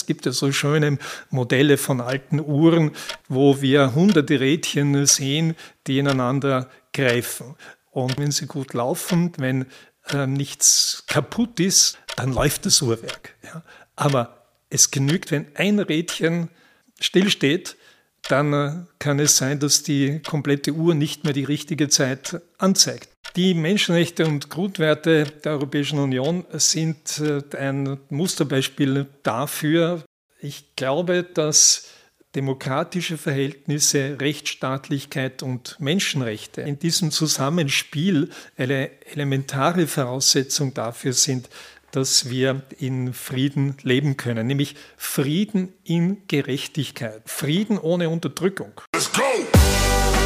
Es gibt ja so schöne Modelle von alten Uhren, wo wir hunderte Rädchen sehen, die ineinander greifen. Und wenn sie gut laufen, wenn äh, nichts kaputt ist, dann läuft das Uhrwerk. Ja. Aber es genügt, wenn ein Rädchen stillsteht, dann äh, kann es sein, dass die komplette Uhr nicht mehr die richtige Zeit anzeigt. Die Menschenrechte und Grundwerte der Europäischen Union sind äh, ein Musterbeispiel dafür. Ich glaube, dass demokratische Verhältnisse, Rechtsstaatlichkeit und Menschenrechte in diesem Zusammenspiel eine elementare Voraussetzung dafür sind, dass wir in Frieden leben können, nämlich Frieden in Gerechtigkeit, Frieden ohne Unterdrückung. Let's go!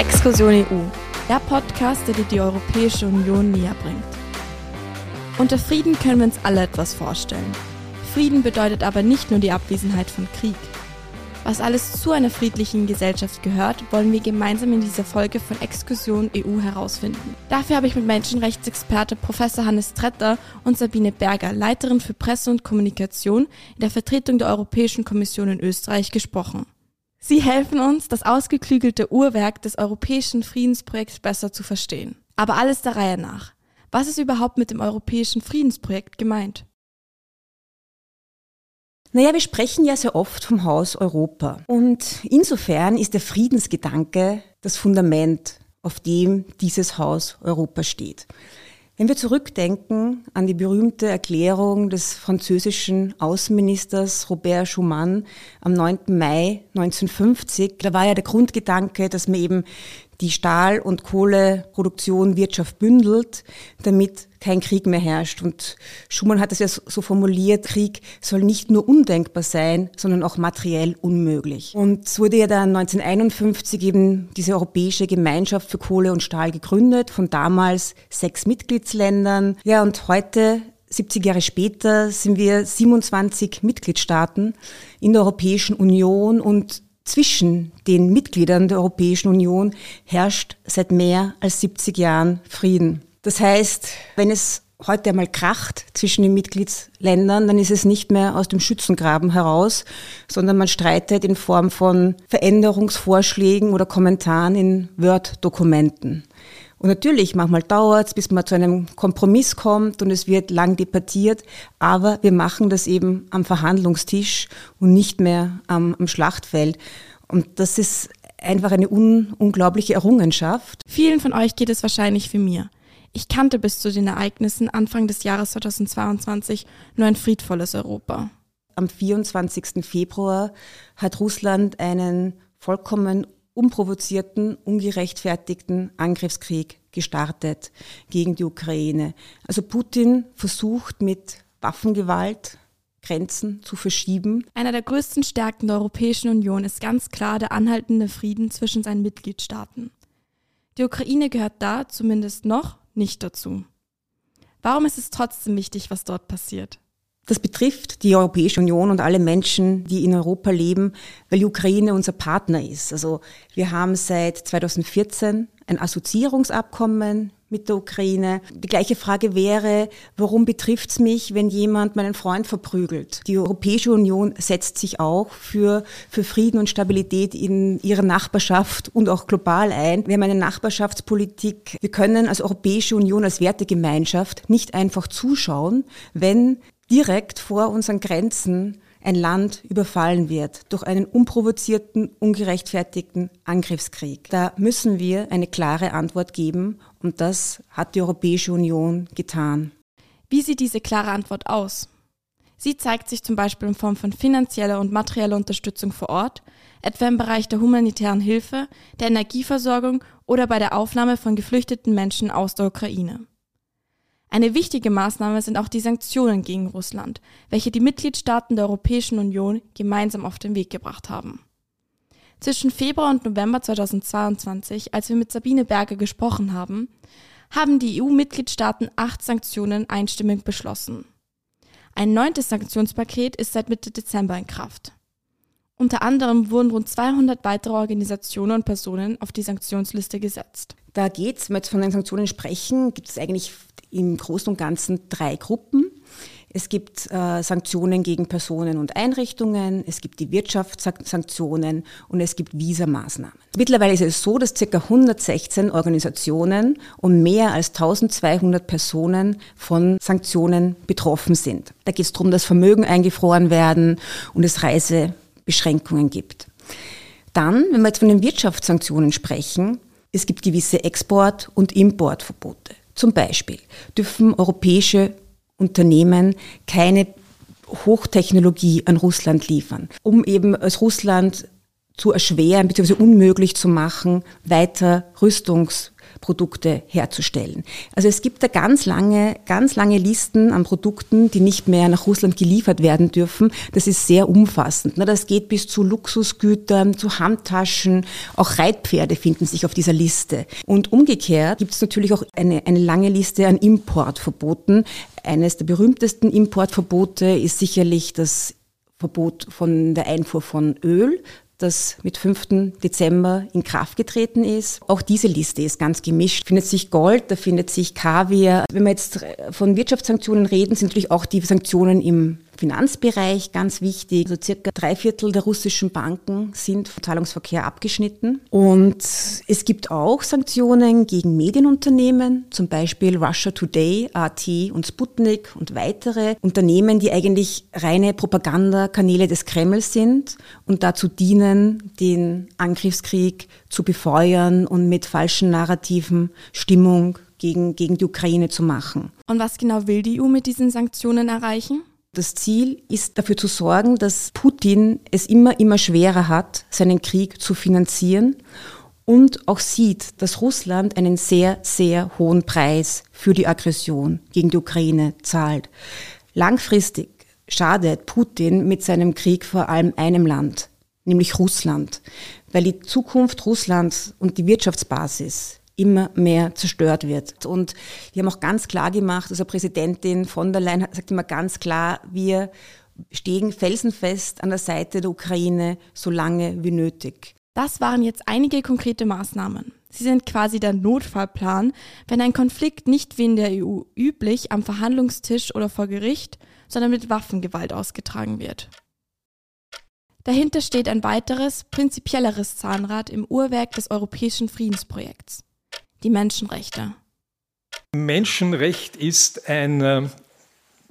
Exkursion EU, der Podcast, der dir die Europäische Union näher bringt. Unter Frieden können wir uns alle etwas vorstellen. Frieden bedeutet aber nicht nur die Abwesenheit von Krieg. Was alles zu einer friedlichen Gesellschaft gehört, wollen wir gemeinsam in dieser Folge von Exkursion EU herausfinden. Dafür habe ich mit Menschenrechtsexperte Professor Hannes Tretter und Sabine Berger, Leiterin für Presse und Kommunikation in der Vertretung der Europäischen Kommission in Österreich, gesprochen. Sie helfen uns, das ausgeklügelte Uhrwerk des europäischen Friedensprojekts besser zu verstehen. Aber alles der Reihe nach. Was ist überhaupt mit dem europäischen Friedensprojekt gemeint? Naja, wir sprechen ja sehr oft vom Haus Europa. Und insofern ist der Friedensgedanke das Fundament, auf dem dieses Haus Europa steht. Wenn wir zurückdenken an die berühmte Erklärung des französischen Außenministers Robert Schumann am 9. Mai 1950, da war ja der Grundgedanke, dass man eben die Stahl- und Kohleproduktion Wirtschaft bündelt, damit kein Krieg mehr herrscht. Und Schumann hat es ja so formuliert, Krieg soll nicht nur undenkbar sein, sondern auch materiell unmöglich. Und es wurde ja dann 1951 eben diese Europäische Gemeinschaft für Kohle und Stahl gegründet, von damals sechs Mitgliedsländern. Ja, und heute 70 Jahre später sind wir 27 Mitgliedstaaten in der Europäischen Union und zwischen den Mitgliedern der Europäischen Union herrscht seit mehr als 70 Jahren Frieden. Das heißt, wenn es heute einmal kracht zwischen den Mitgliedsländern, dann ist es nicht mehr aus dem Schützengraben heraus, sondern man streitet in Form von Veränderungsvorschlägen oder Kommentaren in Word-Dokumenten. Und natürlich, manchmal dauert es, bis man zu einem Kompromiss kommt und es wird lang debattiert, aber wir machen das eben am Verhandlungstisch und nicht mehr am, am Schlachtfeld. Und das ist einfach eine un unglaubliche Errungenschaft. Vielen von euch geht es wahrscheinlich wie mir. Ich kannte bis zu den Ereignissen Anfang des Jahres 2022 nur ein friedvolles Europa. Am 24. Februar hat Russland einen vollkommen unprovozierten, ungerechtfertigten Angriffskrieg gestartet gegen die Ukraine. Also Putin versucht mit Waffengewalt Grenzen zu verschieben. Einer der größten Stärken der Europäischen Union ist ganz klar der anhaltende Frieden zwischen seinen Mitgliedstaaten. Die Ukraine gehört da zumindest noch nicht dazu. Warum ist es trotzdem wichtig, was dort passiert? Das betrifft die Europäische Union und alle Menschen, die in Europa leben, weil die Ukraine unser Partner ist. Also wir haben seit 2014 ein Assoziierungsabkommen mit der Ukraine. Die gleiche Frage wäre, warum betrifft es mich, wenn jemand meinen Freund verprügelt? Die Europäische Union setzt sich auch für, für Frieden und Stabilität in ihrer Nachbarschaft und auch global ein. Wir haben eine Nachbarschaftspolitik. Wir können als Europäische Union, als Wertegemeinschaft nicht einfach zuschauen, wenn direkt vor unseren Grenzen ein Land überfallen wird durch einen unprovozierten, ungerechtfertigten Angriffskrieg. Da müssen wir eine klare Antwort geben und das hat die Europäische Union getan. Wie sieht diese klare Antwort aus? Sie zeigt sich zum Beispiel in Form von finanzieller und materieller Unterstützung vor Ort, etwa im Bereich der humanitären Hilfe, der Energieversorgung oder bei der Aufnahme von geflüchteten Menschen aus der Ukraine. Eine wichtige Maßnahme sind auch die Sanktionen gegen Russland, welche die Mitgliedstaaten der Europäischen Union gemeinsam auf den Weg gebracht haben. Zwischen Februar und November 2022, als wir mit Sabine Berger gesprochen haben, haben die EU-Mitgliedstaaten acht Sanktionen einstimmig beschlossen. Ein neuntes Sanktionspaket ist seit Mitte Dezember in Kraft. Unter anderem wurden rund 200 weitere Organisationen und Personen auf die Sanktionsliste gesetzt. Da geht es, wenn wir jetzt von den Sanktionen sprechen, gibt es eigentlich im Großen und Ganzen drei Gruppen. Es gibt äh, Sanktionen gegen Personen und Einrichtungen, es gibt die Wirtschaftssanktionen und es gibt Visamaßnahmen. Mittlerweile ist es so, dass ca. 116 Organisationen und mehr als 1200 Personen von Sanktionen betroffen sind. Da geht es darum, dass Vermögen eingefroren werden und es Reisebeschränkungen gibt. Dann, wenn wir jetzt von den Wirtschaftssanktionen sprechen, es gibt gewisse Export- und Importverbote. Zum Beispiel dürfen europäische Unternehmen keine Hochtechnologie an Russland liefern, um eben als Russland zu erschweren bzw. unmöglich zu machen, weiter Rüstungs Produkte herzustellen. Also es gibt da ganz lange, ganz lange Listen an Produkten, die nicht mehr nach Russland geliefert werden dürfen. Das ist sehr umfassend. Das geht bis zu Luxusgütern, zu Handtaschen, auch Reitpferde finden sich auf dieser Liste. Und umgekehrt gibt es natürlich auch eine, eine lange Liste an Importverboten. Eines der berühmtesten Importverbote ist sicherlich das Verbot von der Einfuhr von Öl das mit 5. Dezember in Kraft getreten ist. Auch diese Liste ist ganz gemischt. Findet sich Gold, da findet sich Kaviar. Wenn wir jetzt von Wirtschaftssanktionen reden, sind natürlich auch die Sanktionen im Finanzbereich ganz wichtig. Also circa drei Viertel der russischen Banken sind vom Zahlungsverkehr abgeschnitten. Und es gibt auch Sanktionen gegen Medienunternehmen, zum Beispiel Russia Today, RT und Sputnik und weitere Unternehmen, die eigentlich reine Propagandakanäle des Kremls sind und dazu dienen, den Angriffskrieg zu befeuern und mit falschen Narrativen Stimmung gegen, gegen die Ukraine zu machen. Und was genau will die EU mit diesen Sanktionen erreichen? Das Ziel ist dafür zu sorgen, dass Putin es immer, immer schwerer hat, seinen Krieg zu finanzieren und auch sieht, dass Russland einen sehr, sehr hohen Preis für die Aggression gegen die Ukraine zahlt. Langfristig schadet Putin mit seinem Krieg vor allem einem Land, nämlich Russland, weil die Zukunft Russlands und die Wirtschaftsbasis immer mehr zerstört wird. Und die haben auch ganz klar gemacht, also Präsidentin von der Leyen sagt immer ganz klar, wir stehen felsenfest an der Seite der Ukraine so lange wie nötig. Das waren jetzt einige konkrete Maßnahmen. Sie sind quasi der Notfallplan, wenn ein Konflikt nicht wie in der EU üblich am Verhandlungstisch oder vor Gericht, sondern mit Waffengewalt ausgetragen wird. Dahinter steht ein weiteres, prinzipielleres Zahnrad im Uhrwerk des europäischen Friedensprojekts die Menschenrechte? Menschenrecht ist ein, äh,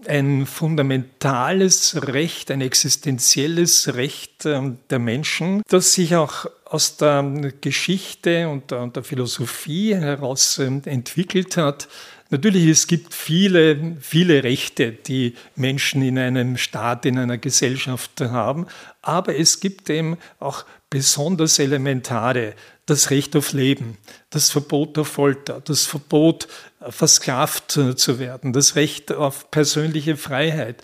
ein fundamentales Recht, ein existenzielles Recht ähm, der Menschen, das sich auch aus der Geschichte und der, Philosophie heraus ähm, entwickelt hat. Natürlich, es gibt viele, viele Rechte, die Menschen in einem Staat, in einer Gesellschaft haben, aber es gibt eben auch besonders elementare das Recht auf Leben, das Verbot der Folter, das Verbot, äh, versklavt zu werden, das Recht auf persönliche Freiheit,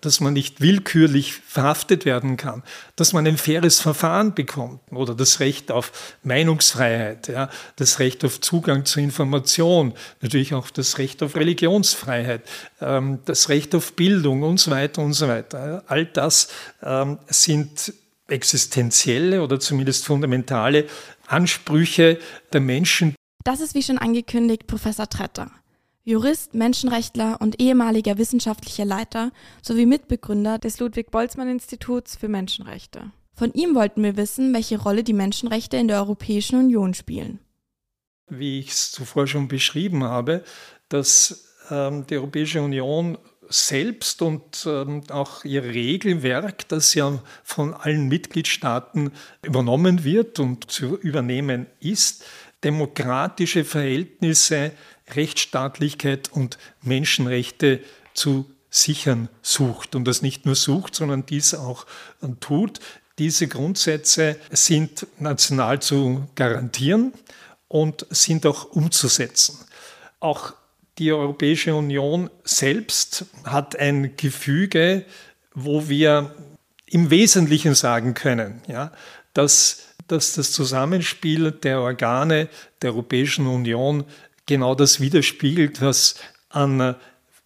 dass man nicht willkürlich verhaftet werden kann, dass man ein faires Verfahren bekommt oder das Recht auf Meinungsfreiheit, ja, das Recht auf Zugang zu Information, natürlich auch das Recht auf Religionsfreiheit, ähm, das Recht auf Bildung und so weiter und so weiter. All das ähm, sind existenzielle oder zumindest fundamentale Ansprüche der Menschen. Das ist wie schon angekündigt Professor Tretter. Jurist, Menschenrechtler und ehemaliger wissenschaftlicher Leiter sowie Mitbegründer des Ludwig-Boltzmann-Instituts für Menschenrechte. Von ihm wollten wir wissen, welche Rolle die Menschenrechte in der Europäischen Union spielen. Wie ich es zuvor schon beschrieben habe, dass ähm, die Europäische Union selbst und ähm, auch ihr Regelwerk, das ja von allen Mitgliedstaaten übernommen wird und zu übernehmen ist, demokratische Verhältnisse, Rechtsstaatlichkeit und Menschenrechte zu sichern sucht und das nicht nur sucht, sondern dies auch äh, tut. Diese Grundsätze sind national zu garantieren und sind auch umzusetzen. Auch die Europäische Union selbst hat ein Gefüge, wo wir im Wesentlichen sagen können, ja, dass, dass das Zusammenspiel der Organe der Europäischen Union genau das widerspiegelt, was an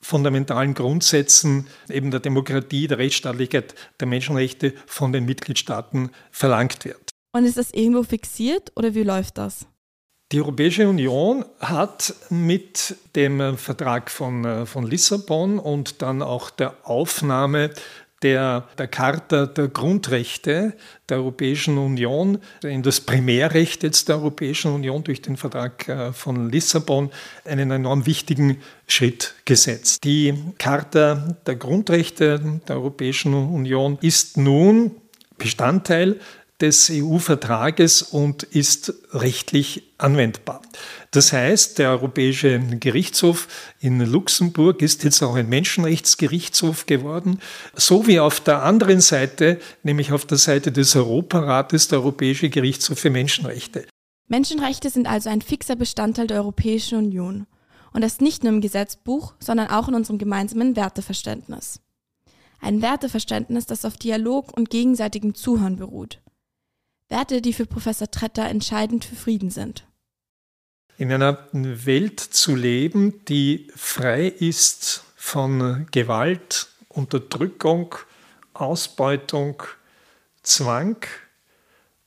fundamentalen Grundsätzen eben der Demokratie, der Rechtsstaatlichkeit, der Menschenrechte von den Mitgliedstaaten verlangt wird. Und ist das irgendwo fixiert oder wie läuft das? Die Europäische Union hat mit dem Vertrag von, von Lissabon und dann auch der Aufnahme der, der Charta der Grundrechte der Europäischen Union in das Primärrecht jetzt der Europäischen Union durch den Vertrag äh, von Lissabon einen enorm wichtigen Schritt gesetzt. Die Charta der Grundrechte der Europäischen Union ist nun Bestandteil des EU-Vertrages und ist rechtlich anwendbar. Das heißt, der Europäische Gerichtshof in Luxemburg ist jetzt auch ein Menschenrechtsgerichtshof geworden, so wie auf der anderen Seite, nämlich auf der Seite des Europarates, der Europäische Gerichtshof für Menschenrechte. Menschenrechte sind also ein fixer Bestandteil der Europäischen Union. Und das nicht nur im Gesetzbuch, sondern auch in unserem gemeinsamen Werteverständnis. Ein Werteverständnis, das auf Dialog und gegenseitigem Zuhören beruht. Werte, die für Professor Tretter entscheidend für Frieden sind. In einer Welt zu leben, die frei ist von Gewalt, Unterdrückung, Ausbeutung, Zwang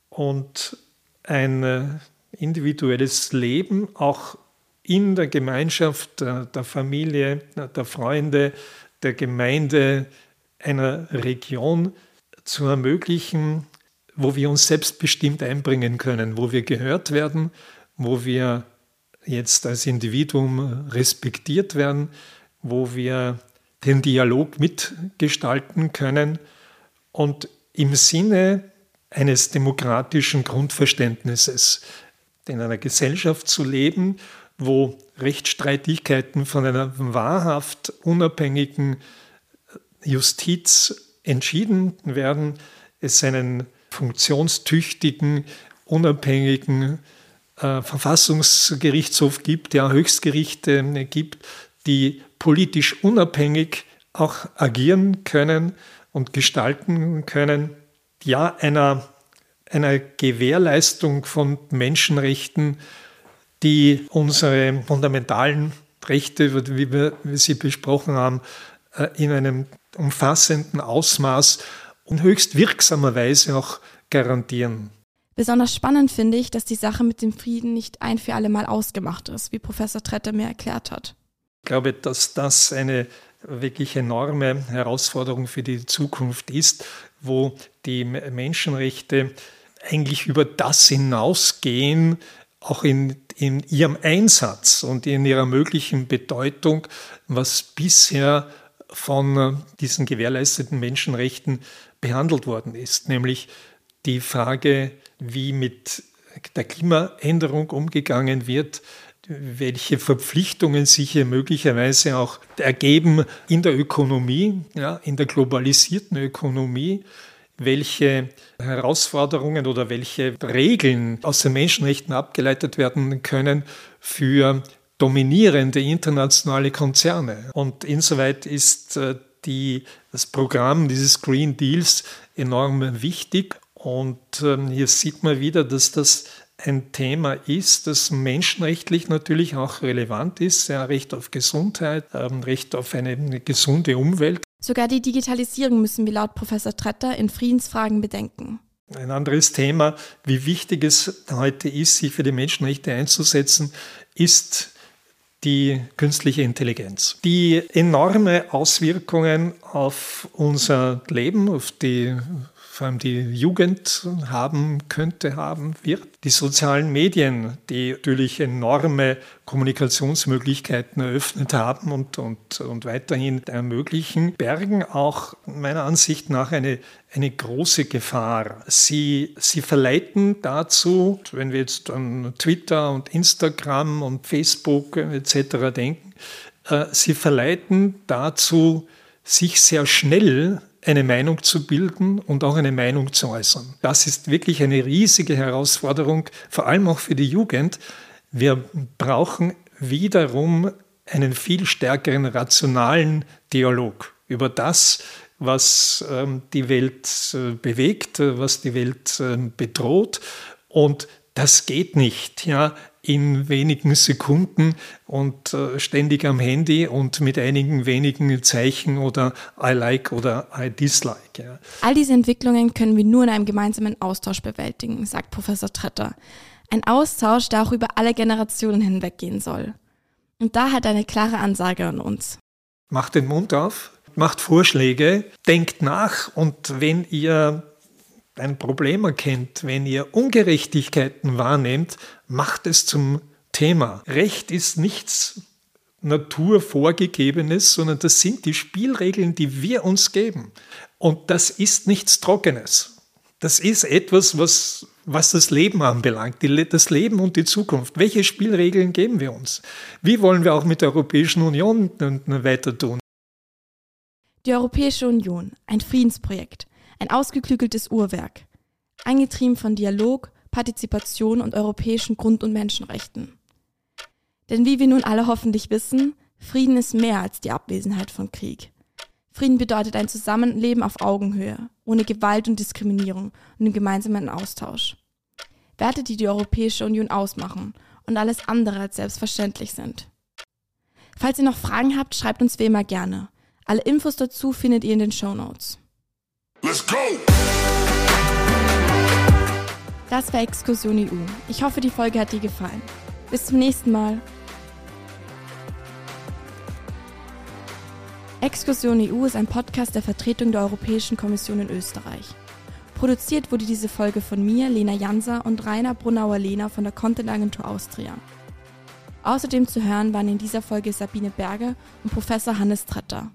und ein individuelles Leben auch in der Gemeinschaft, der Familie, der Freunde, der Gemeinde, einer Region zu ermöglichen, wo wir uns selbstbestimmt einbringen können, wo wir gehört werden, wo wir jetzt als Individuum respektiert werden, wo wir den Dialog mitgestalten können und im Sinne eines demokratischen Grundverständnisses in einer Gesellschaft zu leben, wo Rechtsstreitigkeiten von einer wahrhaft unabhängigen Justiz entschieden werden, es einen funktionstüchtigen, unabhängigen äh, Verfassungsgerichtshof gibt, der Höchstgerichte äh, gibt, die politisch unabhängig auch agieren können und gestalten können. Ja, einer, einer Gewährleistung von Menschenrechten, die unsere fundamentalen Rechte, wie wir sie besprochen haben, äh, in einem umfassenden Ausmaß und höchst wirksamer Weise auch garantieren. Besonders spannend finde ich, dass die Sache mit dem Frieden nicht ein für alle Mal ausgemacht ist, wie Professor Tretter mir erklärt hat. Ich glaube, dass das eine wirklich enorme Herausforderung für die Zukunft ist, wo die Menschenrechte eigentlich über das hinausgehen, auch in, in ihrem Einsatz und in ihrer möglichen Bedeutung, was bisher von diesen gewährleisteten Menschenrechten behandelt worden ist, nämlich die Frage, wie mit der Klimaänderung umgegangen wird, welche Verpflichtungen sich hier möglicherweise auch ergeben in der Ökonomie, ja, in der globalisierten Ökonomie, welche Herausforderungen oder welche Regeln aus den Menschenrechten abgeleitet werden können für dominierende internationale Konzerne. Und insoweit ist äh, die, das Programm dieses Green Deals enorm wichtig. Und ähm, hier sieht man wieder, dass das ein Thema ist, das menschenrechtlich natürlich auch relevant ist. Ja, Recht auf Gesundheit, ähm, Recht auf eine, eine gesunde Umwelt. Sogar die Digitalisierung müssen wir laut Professor Tretter in Friedensfragen bedenken. Ein anderes Thema, wie wichtig es heute ist, sich für die Menschenrechte einzusetzen, ist die künstliche Intelligenz, die enorme Auswirkungen auf unser Leben, auf die vor allem die Jugend haben könnte, haben wird. Die sozialen Medien, die natürlich enorme Kommunikationsmöglichkeiten eröffnet haben und, und, und weiterhin ermöglichen, bergen auch meiner Ansicht nach eine, eine große Gefahr. Sie, sie verleiten dazu, wenn wir jetzt an Twitter und Instagram und Facebook etc. denken, äh, sie verleiten dazu, sich sehr schnell eine Meinung zu bilden und auch eine Meinung zu äußern. Das ist wirklich eine riesige Herausforderung, vor allem auch für die Jugend. Wir brauchen wiederum einen viel stärkeren rationalen Dialog über das, was ähm, die Welt äh, bewegt, was die Welt äh, bedroht. Und das geht nicht, ja, in wenigen Sekunden und äh, ständig am Handy und mit einigen wenigen Zeichen oder I like oder I dislike. Ja. All diese Entwicklungen können wir nur in einem gemeinsamen Austausch bewältigen, sagt Professor Tretter. Ein Austausch, der auch über alle Generationen hinweggehen soll. Und da hat er eine klare Ansage an uns. Macht den Mund auf, macht Vorschläge, denkt nach und wenn ihr ein Problem erkennt, wenn ihr Ungerechtigkeiten wahrnehmt, macht es zum Thema. Recht ist nichts Naturvorgegebenes, sondern das sind die Spielregeln, die wir uns geben. Und das ist nichts Trockenes. Das ist etwas, was, was das Leben anbelangt, die, das Leben und die Zukunft. Welche Spielregeln geben wir uns? Wie wollen wir auch mit der Europäischen Union weiter tun? Die Europäische Union, ein Friedensprojekt, ein ausgeklügeltes Uhrwerk, angetrieben von Dialog, Partizipation und europäischen Grund- und Menschenrechten. Denn wie wir nun alle hoffentlich wissen, Frieden ist mehr als die Abwesenheit von Krieg. Frieden bedeutet ein Zusammenleben auf Augenhöhe, ohne Gewalt und Diskriminierung und im gemeinsamen Austausch. Werte, die die Europäische Union ausmachen und alles andere als selbstverständlich sind. Falls ihr noch Fragen habt, schreibt uns wie immer gerne. Alle Infos dazu findet ihr in den Show Notes. Let's go! Das war Exkursion EU. Ich hoffe, die Folge hat dir gefallen. Bis zum nächsten Mal. Exkursion EU ist ein Podcast der Vertretung der Europäischen Kommission in Österreich. Produziert wurde diese Folge von mir, Lena Janser und Rainer Brunauer-Lehner von der Content Agentur Austria. Außerdem zu hören waren in dieser Folge Sabine Berger und Professor Hannes Tretter.